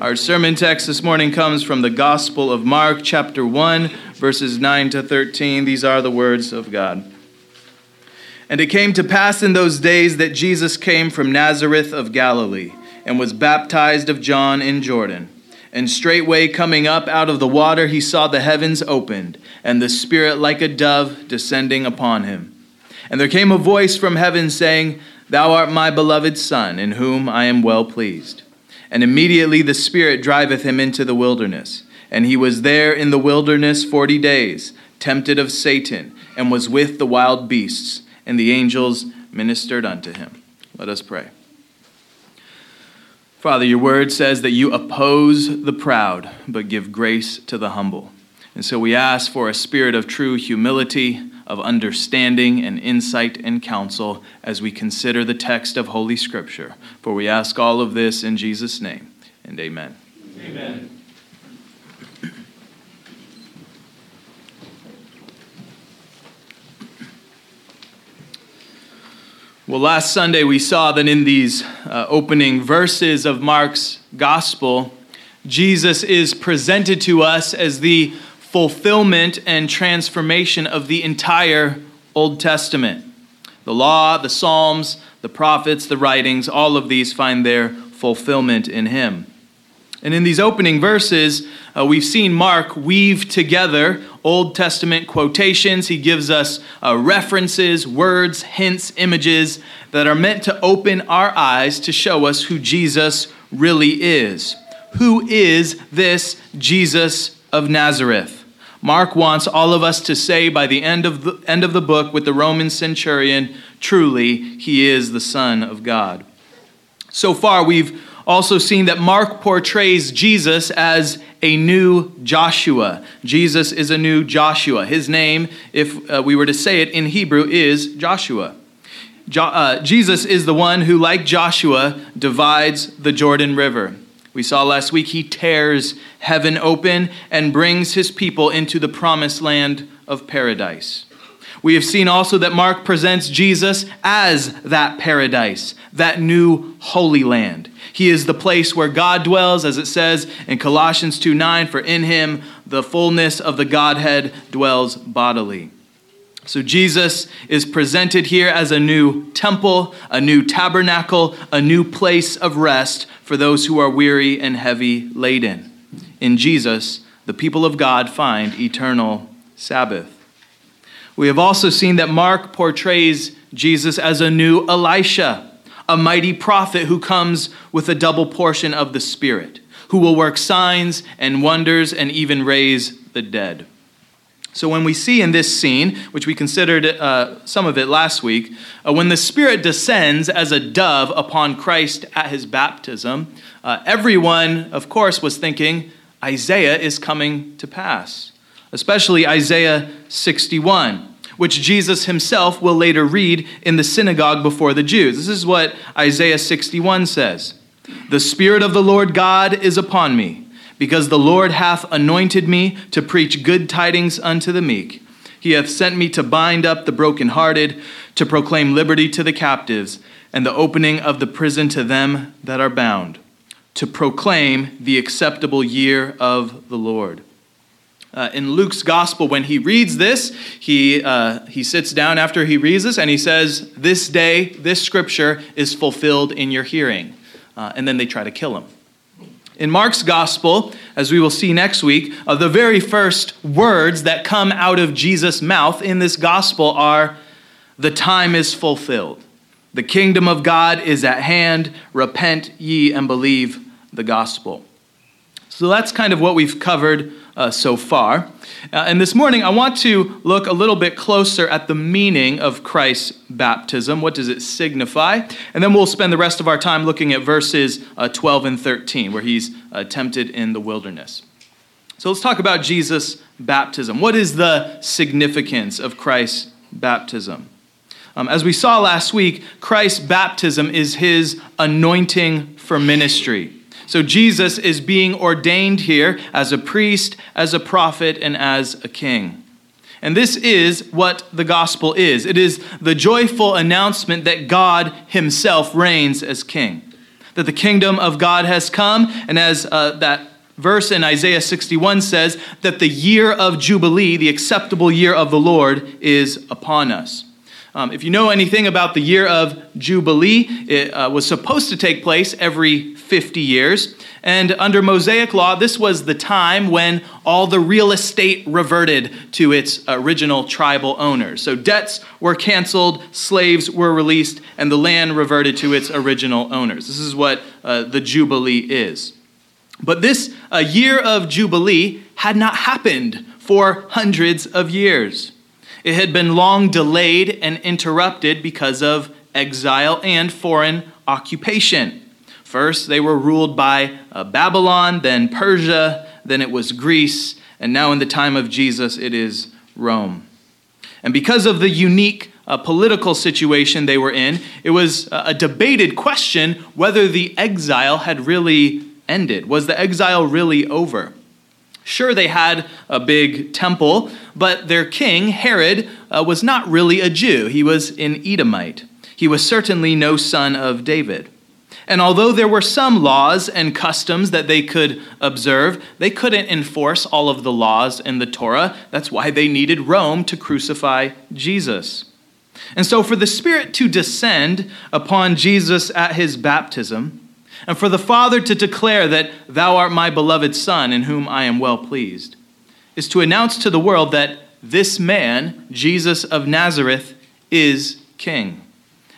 Our sermon text this morning comes from the Gospel of Mark, chapter 1, verses 9 to 13. These are the words of God. And it came to pass in those days that Jesus came from Nazareth of Galilee and was baptized of John in Jordan. And straightway coming up out of the water, he saw the heavens opened, and the Spirit like a dove descending upon him. And there came a voice from heaven saying, Thou art my beloved Son, in whom I am well pleased. And immediately the Spirit driveth him into the wilderness. And he was there in the wilderness forty days, tempted of Satan, and was with the wild beasts, and the angels ministered unto him. Let us pray. Father, your word says that you oppose the proud, but give grace to the humble. And so we ask for a spirit of true humility, of understanding and insight and counsel as we consider the text of Holy Scripture. For we ask all of this in Jesus' name, and amen. Amen. Well, last Sunday we saw that in these uh, opening verses of Mark's gospel, Jesus is presented to us as the fulfillment and transformation of the entire Old Testament. The law, the Psalms, the prophets, the writings, all of these find their fulfillment in him. And in these opening verses, uh, we've seen Mark weave together Old Testament quotations. He gives us uh, references, words, hints, images that are meant to open our eyes to show us who Jesus really is. Who is this Jesus of Nazareth? Mark wants all of us to say by the end of the end of the book with the Roman centurion, truly he is the son of God. So far we've also seen that Mark portrays Jesus as a new Joshua. Jesus is a new Joshua. His name, if uh, we were to say it in Hebrew, is Joshua. Jo- uh, Jesus is the one who, like Joshua, divides the Jordan River. We saw last week he tears heaven open and brings his people into the promised land of paradise. We have seen also that Mark presents Jesus as that paradise, that new holy land. He is the place where God dwells, as it says in Colossians 2 9, for in him the fullness of the Godhead dwells bodily. So Jesus is presented here as a new temple, a new tabernacle, a new place of rest for those who are weary and heavy laden. In Jesus, the people of God find eternal Sabbath. We have also seen that Mark portrays Jesus as a new Elisha, a mighty prophet who comes with a double portion of the Spirit, who will work signs and wonders and even raise the dead. So, when we see in this scene, which we considered uh, some of it last week, uh, when the Spirit descends as a dove upon Christ at his baptism, uh, everyone, of course, was thinking Isaiah is coming to pass, especially Isaiah 61, which Jesus himself will later read in the synagogue before the Jews. This is what Isaiah 61 says The Spirit of the Lord God is upon me because the Lord hath anointed me to preach good tidings unto the meek. He hath sent me to bind up the brokenhearted, to proclaim liberty to the captives, and the opening of the prison to them that are bound, to proclaim the acceptable year of the Lord. Uh, in Luke's gospel, when he reads this, he, uh, he sits down after he reads this and he says, This day, this scripture is fulfilled in your hearing. Uh, and then they try to kill him. In Mark's gospel, as we will see next week, uh, the very first words that come out of Jesus' mouth in this gospel are The time is fulfilled. The kingdom of God is at hand. Repent ye and believe the gospel. So that's kind of what we've covered uh, so far. Uh, and this morning, I want to look a little bit closer at the meaning of Christ's baptism. What does it signify? And then we'll spend the rest of our time looking at verses uh, 12 and 13, where he's uh, tempted in the wilderness. So let's talk about Jesus' baptism. What is the significance of Christ's baptism? Um, as we saw last week, Christ's baptism is his anointing for ministry. So Jesus is being ordained here as a priest, as a prophet, and as a king. And this is what the gospel is it is the joyful announcement that God himself reigns as king. that the kingdom of God has come, and as uh, that verse in Isaiah 61 says, that the year of Jubilee, the acceptable year of the Lord, is upon us. Um, if you know anything about the year of Jubilee, it uh, was supposed to take place every 50 years. And under Mosaic law, this was the time when all the real estate reverted to its original tribal owners. So debts were canceled, slaves were released, and the land reverted to its original owners. This is what uh, the Jubilee is. But this uh, year of Jubilee had not happened for hundreds of years. It had been long delayed and interrupted because of exile and foreign occupation. First, they were ruled by uh, Babylon, then Persia, then it was Greece, and now in the time of Jesus, it is Rome. And because of the unique uh, political situation they were in, it was a debated question whether the exile had really ended. Was the exile really over? Sure, they had a big temple, but their king, Herod, uh, was not really a Jew. He was an Edomite. He was certainly no son of David. And although there were some laws and customs that they could observe, they couldn't enforce all of the laws in the Torah. That's why they needed Rome to crucify Jesus. And so, for the Spirit to descend upon Jesus at his baptism, and for the Father to declare that thou art my beloved Son, in whom I am well pleased, is to announce to the world that this man, Jesus of Nazareth, is king.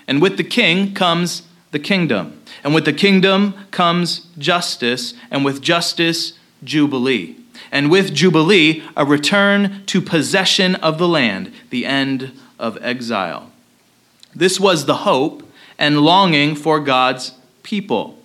And with the king comes the kingdom. And with the kingdom comes justice, and with justice, jubilee. And with jubilee, a return to possession of the land, the end of exile. This was the hope and longing for God's people.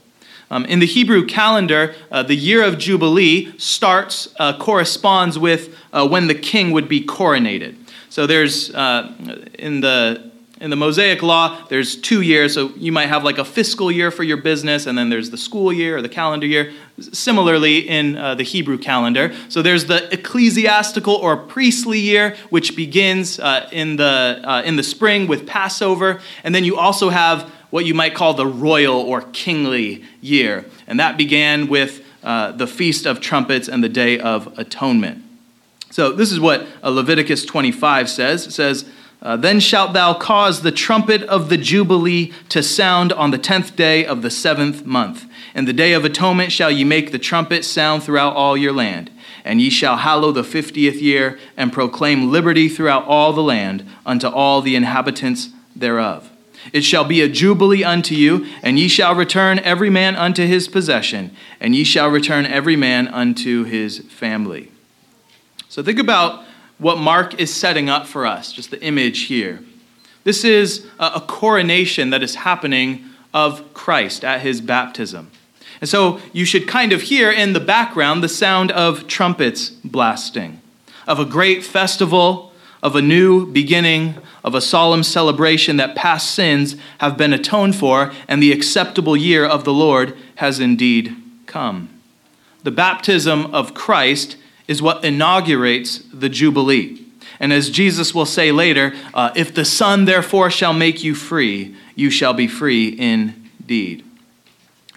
Um, in the Hebrew calendar, uh, the year of Jubilee starts, uh, corresponds with uh, when the king would be coronated. So there's, uh, in the in the Mosaic law, there's two years. So you might have like a fiscal year for your business, and then there's the school year or the calendar year. Similarly, in uh, the Hebrew calendar. So there's the ecclesiastical or priestly year, which begins uh, in, the, uh, in the spring with Passover. And then you also have what you might call the royal or kingly year. And that began with uh, the Feast of Trumpets and the Day of Atonement. So this is what uh, Leviticus 25 says. It says, uh, Then shalt thou cause the trumpet of the Jubilee to sound on the tenth day of the seventh month. And the day of atonement shall ye make the trumpet sound throughout all your land. And ye shall hallow the fiftieth year, and proclaim liberty throughout all the land unto all the inhabitants thereof. It shall be a jubilee unto you, and ye shall return every man unto his possession, and ye shall return every man unto his family. So think about what Mark is setting up for us, just the image here. This is a coronation that is happening of Christ at his baptism. And so you should kind of hear in the background the sound of trumpets blasting, of a great festival, of a new beginning, of a solemn celebration that past sins have been atoned for and the acceptable year of the Lord has indeed come. The baptism of Christ is what inaugurates the Jubilee. And as Jesus will say later, uh, if the Son therefore shall make you free, you shall be free indeed.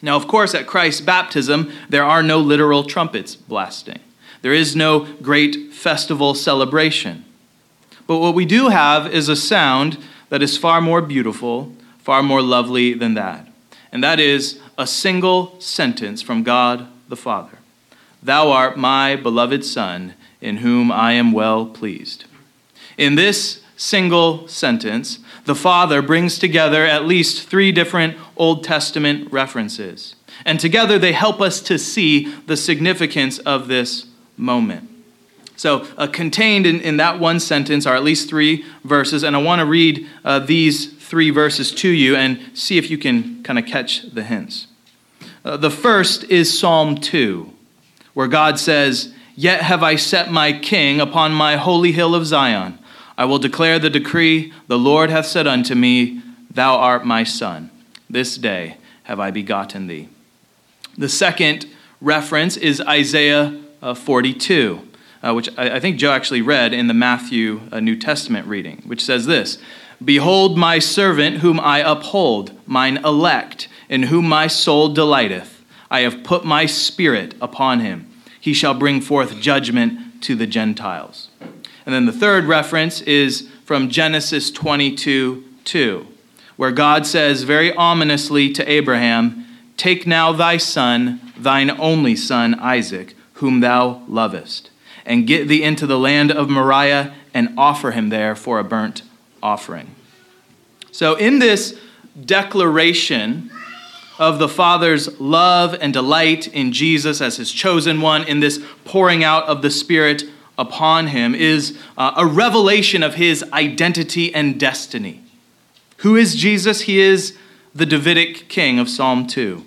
Now, of course, at Christ's baptism, there are no literal trumpets blasting. There is no great festival celebration. But what we do have is a sound that is far more beautiful, far more lovely than that. And that is a single sentence from God the Father Thou art my beloved Son, in whom I am well pleased. In this single sentence, the Father brings together at least three different Old Testament references. And together they help us to see the significance of this moment. So, uh, contained in, in that one sentence are at least three verses, and I want to read uh, these three verses to you and see if you can kind of catch the hints. Uh, the first is Psalm 2, where God says, Yet have I set my king upon my holy hill of Zion. I will declare the decree the Lord hath said unto me, Thou art my son. This day have I begotten thee. The second reference is Isaiah uh, 42 uh, which I, I, think Joe actually read in the Matthew uh, New Testament reading, which says this Behold, my servant whom I uphold, mine elect, in whom my soul delighteth. I have put my spirit upon him. He shall bring forth judgment to the Gentiles. And then the third reference is from Genesis 22 2, where God says very ominously to Abraham, Take now thy son, thine only son, Isaac, whom thou lovest, and get thee into the land of Moriah and offer him there for a burnt offering. So, in this declaration of the Father's love and delight in Jesus as his chosen one, in this pouring out of the Spirit upon him, is uh, a revelation of his identity and destiny. Who is Jesus? He is the Davidic king of Psalm 2.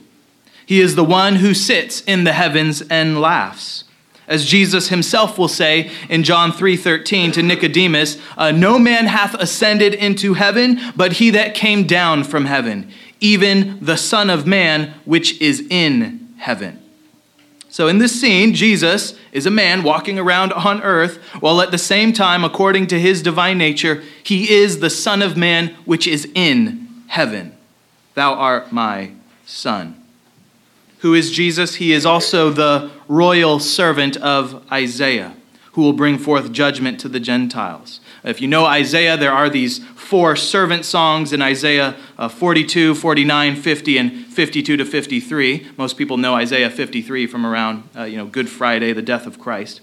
He is the one who sits in the heavens and laughs. As Jesus himself will say in John 3:13 to Nicodemus, uh, "No man hath ascended into heaven, but he that came down from heaven, even the Son of man which is in heaven." So in this scene, Jesus is a man walking around on earth, while at the same time, according to his divine nature, he is the Son of man which is in heaven. Thou art my Son. Who is Jesus? He is also the royal servant of Isaiah, who will bring forth judgment to the Gentiles. If you know Isaiah, there are these four servant songs in Isaiah uh, 42, 49, 50, and 52 to 53. Most people know Isaiah 53 from around uh, you know, Good Friday, the death of Christ.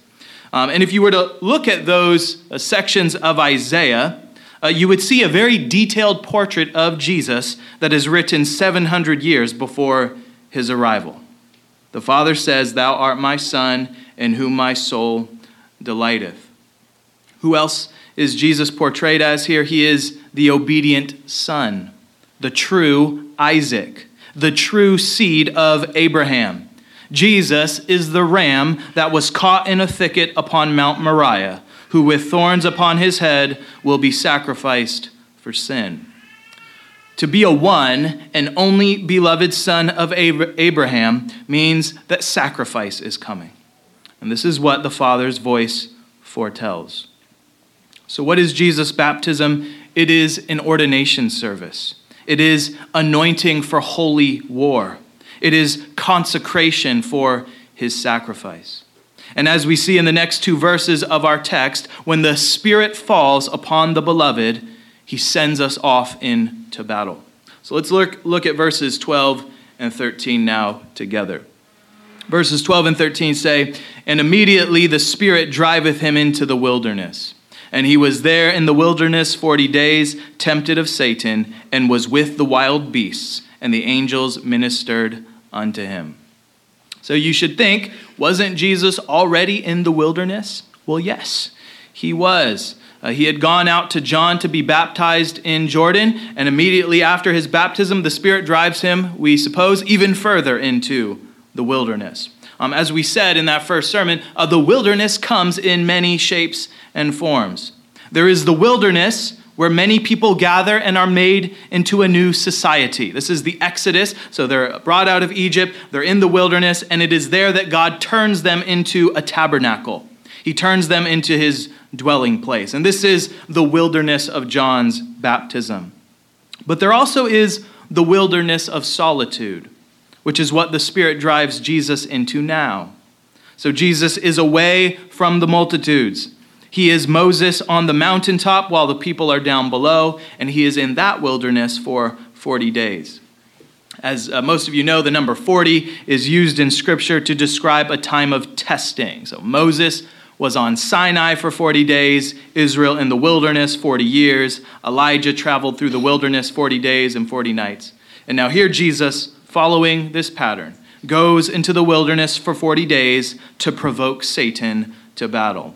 Um, and if you were to look at those uh, sections of Isaiah, uh, you would see a very detailed portrait of Jesus that is written 700 years before his arrival. The Father says, Thou art my Son, in whom my soul delighteth. Who else is Jesus portrayed as here? He is the obedient Son, the true Isaac, the true seed of Abraham. Jesus is the ram that was caught in a thicket upon Mount Moriah, who with thorns upon his head will be sacrificed for sin. To be a one and only beloved son of Abraham means that sacrifice is coming. And this is what the Father's voice foretells. So, what is Jesus' baptism? It is an ordination service, it is anointing for holy war, it is consecration for his sacrifice. And as we see in the next two verses of our text, when the Spirit falls upon the beloved, he sends us off into battle. So let's look, look at verses 12 and 13 now together. Verses 12 and 13 say, And immediately the Spirit driveth him into the wilderness. And he was there in the wilderness forty days, tempted of Satan, and was with the wild beasts, and the angels ministered unto him. So you should think, wasn't Jesus already in the wilderness? Well, yes, he was. Uh, he had gone out to John to be baptized in Jordan, and immediately after his baptism, the Spirit drives him, we suppose, even further into the wilderness. Um, as we said in that first sermon, uh, the wilderness comes in many shapes and forms. There is the wilderness where many people gather and are made into a new society. This is the Exodus. So they're brought out of Egypt, they're in the wilderness, and it is there that God turns them into a tabernacle. He turns them into his dwelling place. And this is the wilderness of John's baptism. But there also is the wilderness of solitude, which is what the Spirit drives Jesus into now. So Jesus is away from the multitudes. He is Moses on the mountaintop while the people are down below, and he is in that wilderness for 40 days. As uh, most of you know, the number 40 is used in Scripture to describe a time of testing. So Moses was on Sinai for 40 days, Israel in the wilderness 40 years. Elijah traveled through the wilderness 40 days and 40 nights. And now here Jesus, following this pattern, goes into the wilderness for 40 days to provoke Satan to battle.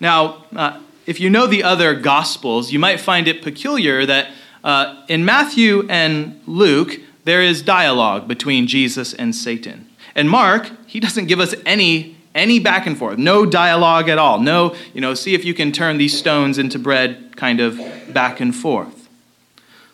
Now, uh, if you know the other Gospels, you might find it peculiar that uh, in Matthew and Luke, there is dialogue between Jesus and Satan. And Mark, he doesn't give us any any back and forth, no dialogue at all. No, you know, see if you can turn these stones into bread kind of back and forth.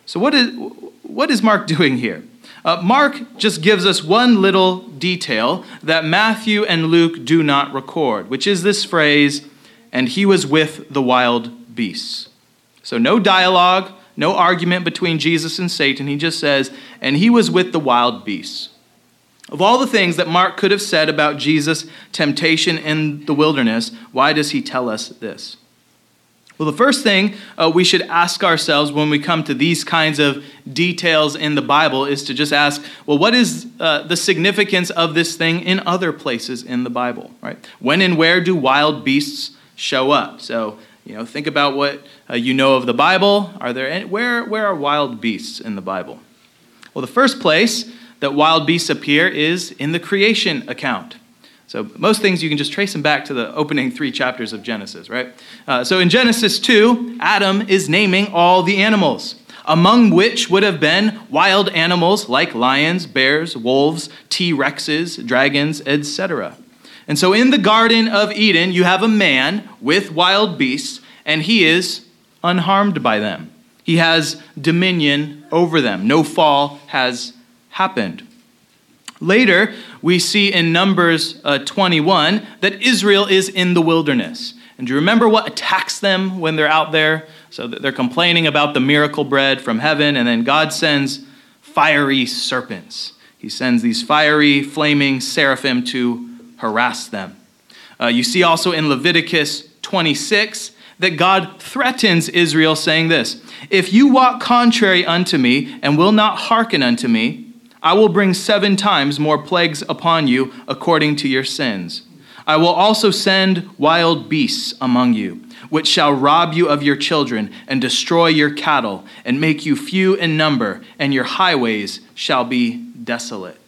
So, what is, what is Mark doing here? Uh, Mark just gives us one little detail that Matthew and Luke do not record, which is this phrase, and he was with the wild beasts. So, no dialogue, No argument between Jesus and Satan. He just says, and he was with the wild beasts. Of all the things that Mark could have said about Jesus' temptation in the wilderness, why does he tell us this? Well, the first thing uh, we should ask ourselves when we come to these kinds of details in the Bible is to just ask, well, what is uh, the significance of this thing in other places in the Bible, right? When and where do wild beasts show up? So, you know, think about what uh, you know of the Bible. Are there any, where where are wild beasts in the Bible? Well, the first place that wild beasts appear is in the creation account. So most things you can just trace them back to the opening three chapters of Genesis, right? Uh, so in Genesis 2, Adam is naming all the animals, among which would have been wild animals like lions, bears, wolves, T Rexes, dragons, etc. And so in the Garden of Eden, you have a man with wild beasts, and he is unharmed by them. He has dominion over them. No fall has happened. Later, we see in Numbers uh, 21 that Israel is in the wilderness. And do you remember what attacks them when they're out there? So they're complaining about the miracle bread from heaven, and then God sends fiery serpents. He sends these fiery, flaming seraphim to harass them. Uh, you see also in Leviticus 26 that God threatens Israel, saying this If you walk contrary unto me and will not hearken unto me, I will bring seven times more plagues upon you according to your sins. I will also send wild beasts among you, which shall rob you of your children and destroy your cattle and make you few in number, and your highways shall be desolate.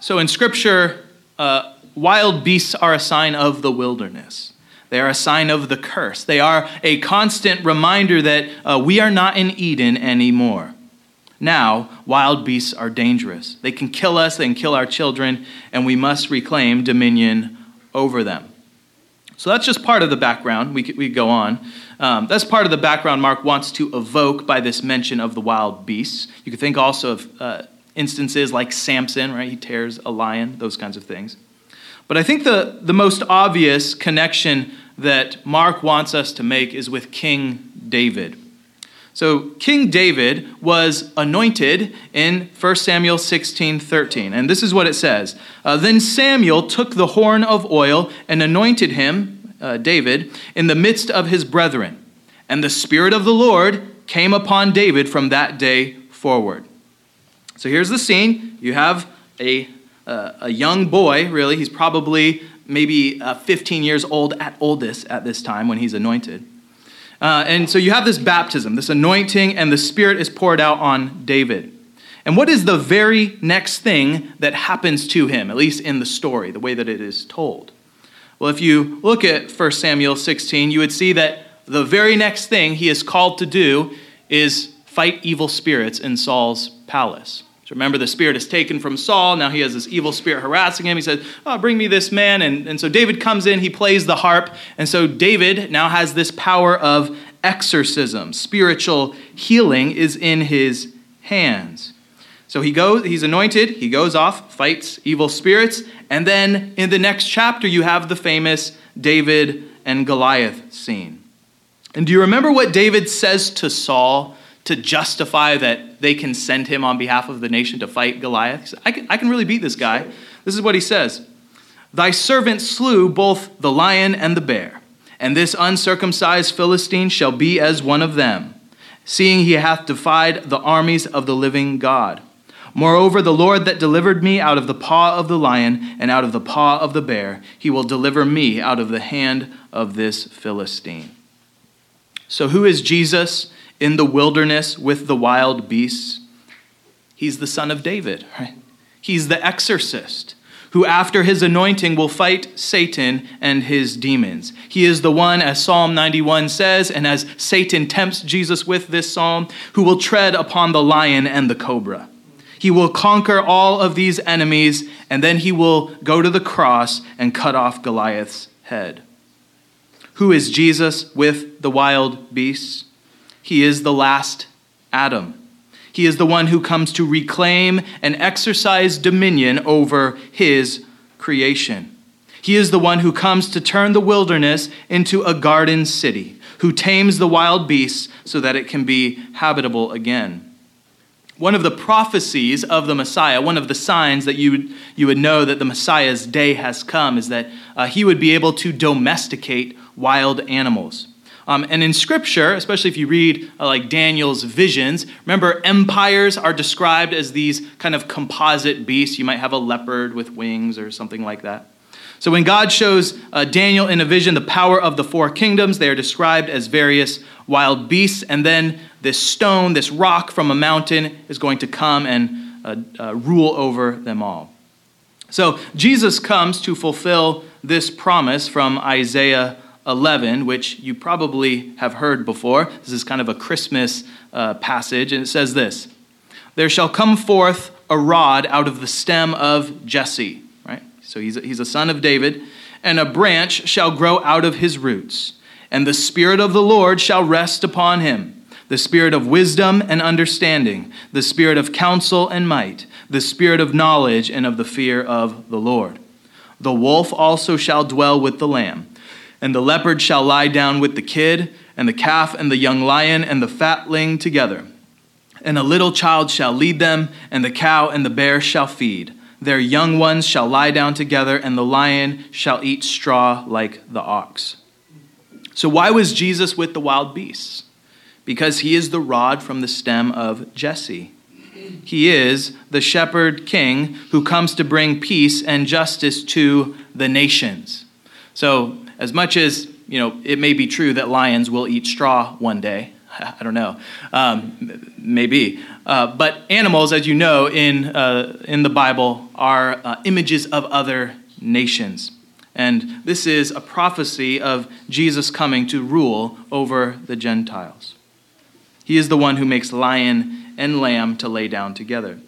So in Scripture, uh, wild beasts are a sign of the wilderness. They are a sign of the curse. They are a constant reminder that uh, we are not in Eden anymore. Now, wild beasts are dangerous. They can kill us, they can kill our children, and we must reclaim dominion over them. So that's just part of the background. We, we go on. Um, that's part of the background Mark wants to evoke by this mention of the wild beasts. You could think also of uh, instances like Samson, right? He tears a lion, those kinds of things. But I think the, the most obvious connection that Mark wants us to make is with King David. So King David was anointed in 1 Samuel 16 13. And this is what it says uh, Then Samuel took the horn of oil and anointed him, uh, David, in the midst of his brethren. And the Spirit of the Lord came upon David from that day forward. So here's the scene. You have a, uh, a young boy, really. He's probably maybe uh, 15 years old at oldest at this time when he's anointed. Uh, and so you have this baptism, this anointing, and the Spirit is poured out on David. And what is the very next thing that happens to him, at least in the story, the way that it is told? Well, if you look at 1 Samuel 16, you would see that the very next thing he is called to do is fight evil spirits in Saul's palace. So remember, the spirit is taken from Saul. Now he has this evil spirit harassing him. He says, oh, Bring me this man. And, and so David comes in, he plays the harp. And so David now has this power of exorcism. Spiritual healing is in his hands. So he goes, he's anointed, he goes off, fights evil spirits, and then in the next chapter you have the famous David and Goliath scene. And do you remember what David says to Saul to justify that they can send him on behalf of the nation to fight Goliath. I can, I can really beat this guy. This is what he says Thy servant slew both the lion and the bear, and this uncircumcised Philistine shall be as one of them, seeing he hath defied the armies of the living God. Moreover, the Lord that delivered me out of the paw of the lion and out of the paw of the bear, he will deliver me out of the hand of this Philistine. So, who is Jesus? In the wilderness with the wild beasts. He's the son of David, right? He's the exorcist who, after his anointing, will fight Satan and his demons. He is the one, as Psalm 91 says, and as Satan tempts Jesus with this psalm, who will tread upon the lion and the cobra. He will conquer all of these enemies, and then he will go to the cross and cut off Goliath's head. Who is Jesus with the wild beasts? He is the last Adam. He is the one who comes to reclaim and exercise dominion over his creation. He is the one who comes to turn the wilderness into a garden city, who tames the wild beasts so that it can be habitable again. One of the prophecies of the Messiah, one of the signs that you would, you would know that the Messiah's day has come, is that uh, he would be able to domesticate wild animals. Um, and in Scripture, especially if you read uh, like Daniel's visions, remember empires are described as these kind of composite beasts. You might have a leopard with wings or something like that. So when God shows uh, Daniel in a vision the power of the four kingdoms, they are described as various wild beasts, and then this stone, this rock from a mountain, is going to come and uh, uh, rule over them all. So Jesus comes to fulfill this promise from Isaiah 11, which you probably have heard before. This is kind of a Christmas uh, passage, and it says this There shall come forth a rod out of the stem of Jesse right? so he's a, he's a son of David. And a branch shall grow out of his roots. And the Spirit of the Lord shall rest upon him the Spirit of wisdom and understanding, the Spirit of counsel and might, the Spirit of knowledge and of the fear of the Lord. The wolf also shall dwell with the lamb, and the leopard shall lie down with the kid, and the calf and the young lion and the fatling together. And a little child shall lead them, and the cow and the bear shall feed their young ones shall lie down together, and the lion shall eat straw like the ox. So, why was Jesus with the wild beasts? Because he is the rod from the stem of Jesse. He is the shepherd king who comes to bring peace and justice to the nations. So, as much as you know, it may be true that lions will eat straw one day. I don't know. Um, maybe. Uh, but animals, as you know, in, uh, in the Bible, are uh, images of other nations. And this is a prophecy of Jesus coming to rule over the Gentiles. He is the one who makes lion and lamb to lay down together.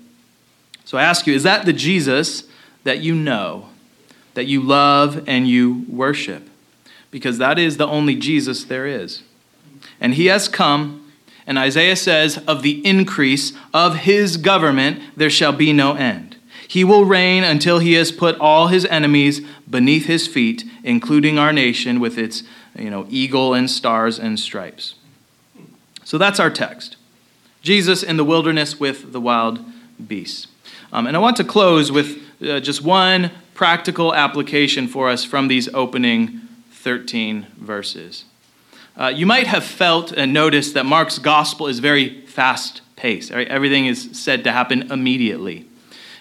So I ask you, is that the Jesus that you know, that you love and you worship? Because that is the only Jesus there is. And he has come, and Isaiah says, Of the increase of his government there shall be no end. He will reign until he has put all his enemies beneath his feet, including our nation with its you know, eagle and stars and stripes. So that's our text Jesus in the wilderness with the wild beasts. Um, and I want to close with uh, just one practical application for us from these opening 13 verses. Uh, you might have felt and noticed that Mark's gospel is very fast paced. Right? Everything is said to happen immediately.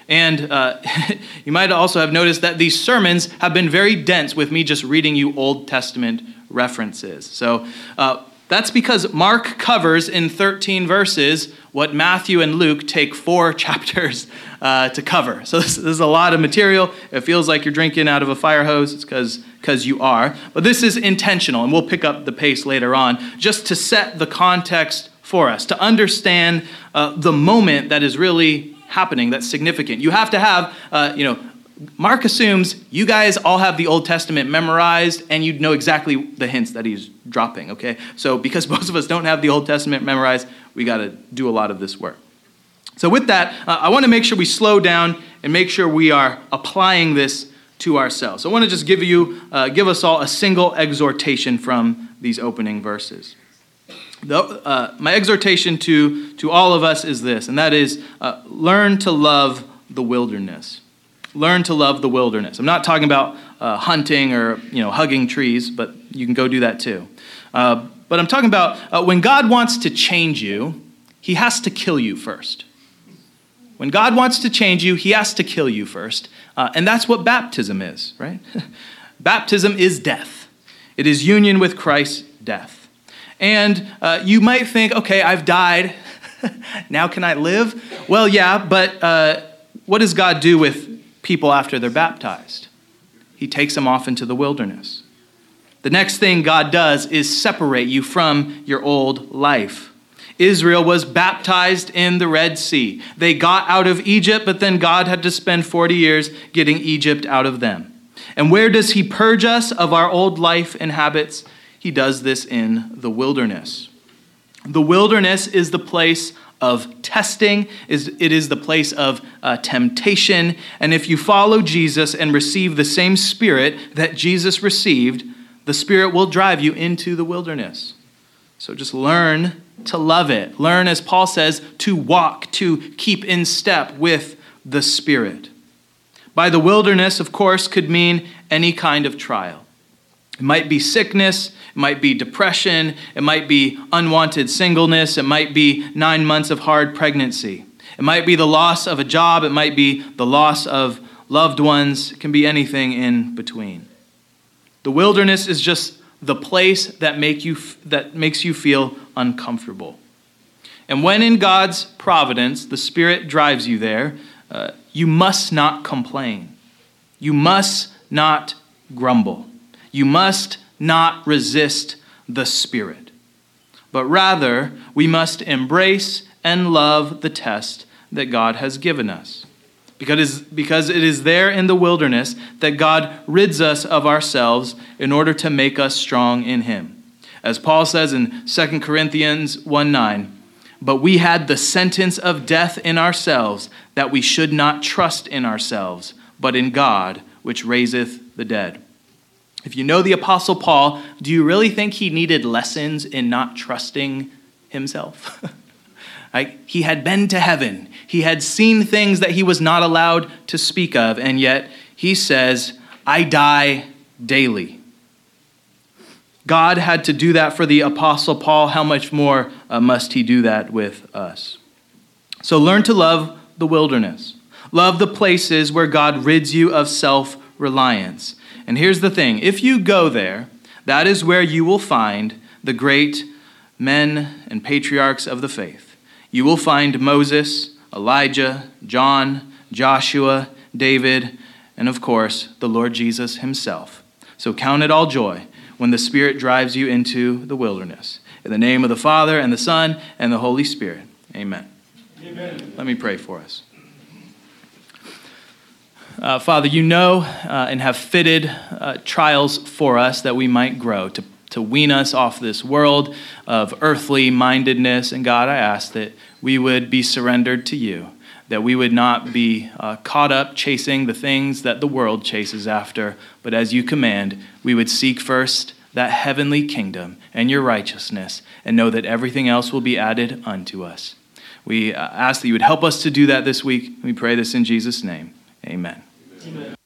And uh, you might also have noticed that these sermons have been very dense with me just reading you Old Testament references. So uh, that's because Mark covers in 13 verses what Matthew and Luke take four chapters uh, to cover. So this, this, is a lot of material. It feels like you're drinking out of a fire hose. It's because you are. But this is intentional, and we'll pick up the pace later on, just to set the context for us, to understand uh, the moment that is really happening that's significant. You have to have, uh, you know, Mark assumes you guys all have the Old Testament memorized and you know exactly the hints that he's dropping, okay? So, because most of us don't have the Old Testament memorized, we got to do a lot of this work. So, with that, uh, I want to make sure we slow down and make sure we are applying this to ourselves. I want to just give you, uh, give us all a single exhortation from these opening verses. The, uh, my exhortation to, to all of us is this, and that is uh, learn to love the wilderness. Learn to love the wilderness. I'm not talking about uh, hunting or you know hugging trees, but you can go do that too. Uh, but I'm talking about uh, when God wants to change you, He has to kill you first. When God wants to change you, He has to kill you first. Uh, and that's what baptism is, right? baptism is death, it is union with Christ's death. And uh, you might think, okay, I've died. now can I live? Well, yeah, but uh, what does God do with people after they're baptized? He takes them off into the wilderness. The next thing God does is separate you from your old life. Israel was baptized in the Red Sea. They got out of Egypt, but then God had to spend 40 years getting Egypt out of them. And where does He purge us of our old life and habits? He does this in the wilderness. The wilderness is the place of testing, is, it is the place of uh, temptation. And if you follow Jesus and receive the same spirit that Jesus received, the spirit will drive you into the wilderness. So just learn to love it. Learn, as Paul says, to walk, to keep in step with the Spirit. By the wilderness, of course, could mean any kind of trial. It might be sickness, it might be depression, it might be unwanted singleness, it might be nine months of hard pregnancy. It might be the loss of a job, it might be the loss of loved ones, it can be anything in between. The wilderness is just the place that, make you, that makes you feel uncomfortable. And when in God's providence the Spirit drives you there, uh, you must not complain. You must not grumble. You must not resist the Spirit. But rather, we must embrace and love the test that God has given us. Because, because it is there in the wilderness that God rids us of ourselves in order to make us strong in Him. As Paul says in 2 Corinthians 1 9, but we had the sentence of death in ourselves, that we should not trust in ourselves, but in God, which raiseth the dead. If you know the Apostle Paul, do you really think he needed lessons in not trusting himself? He had been to heaven. He had seen things that he was not allowed to speak of, and yet he says, I die daily. God had to do that for the Apostle Paul. How much more uh, must he do that with us? So learn to love the wilderness. Love the places where God rids you of self reliance. And here's the thing if you go there, that is where you will find the great men and patriarchs of the faith. You will find Moses, Elijah, John, Joshua, David, and of course, the Lord Jesus himself. So count it all joy when the Spirit drives you into the wilderness. In the name of the Father, and the Son, and the Holy Spirit. Amen. Amen. Let me pray for us. Uh, Father, you know uh, and have fitted uh, trials for us that we might grow, to to wean us off this world of earthly mindedness. And God, I ask that we would be surrendered to you, that we would not be uh, caught up chasing the things that the world chases after, but as you command, we would seek first that heavenly kingdom and your righteousness and know that everything else will be added unto us. We uh, ask that you would help us to do that this week. We pray this in Jesus' name. Amen. Amen.